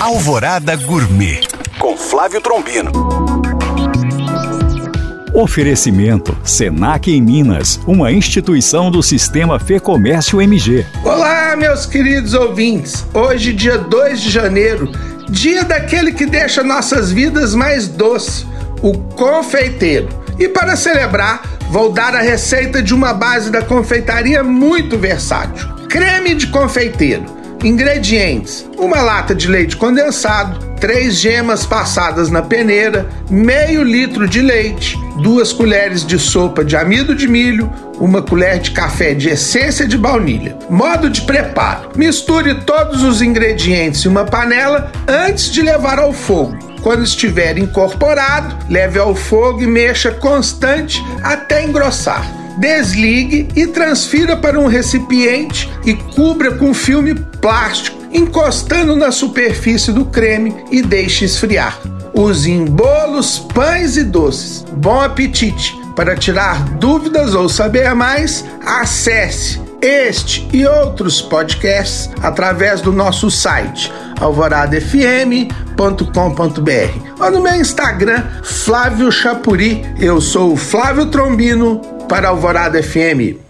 Alvorada Gourmet com Flávio Trombino. Oferecimento Senac em Minas, uma instituição do Sistema Fê Comércio MG. Olá, meus queridos ouvintes. Hoje, dia 2 de janeiro, dia daquele que deixa nossas vidas mais doces, o confeiteiro. E para celebrar, vou dar a receita de uma base da confeitaria muito versátil: creme de confeiteiro Ingredientes: uma lata de leite condensado, três gemas passadas na peneira, meio litro de leite, duas colheres de sopa de amido de milho, uma colher de café de essência de baunilha. Modo de preparo: misture todos os ingredientes em uma panela antes de levar ao fogo. Quando estiver incorporado, leve ao fogo e mexa constante até engrossar desligue e transfira para um recipiente e cubra com filme plástico, encostando na superfície do creme e deixe esfriar. Use em bolos, pães e doces. Bom apetite! Para tirar dúvidas ou saber mais, acesse este e outros podcasts através do nosso site alvoradafm.com.br ou no meu Instagram, Flávio Chapuri. Eu sou o Flávio Trombino para Alvorada FM.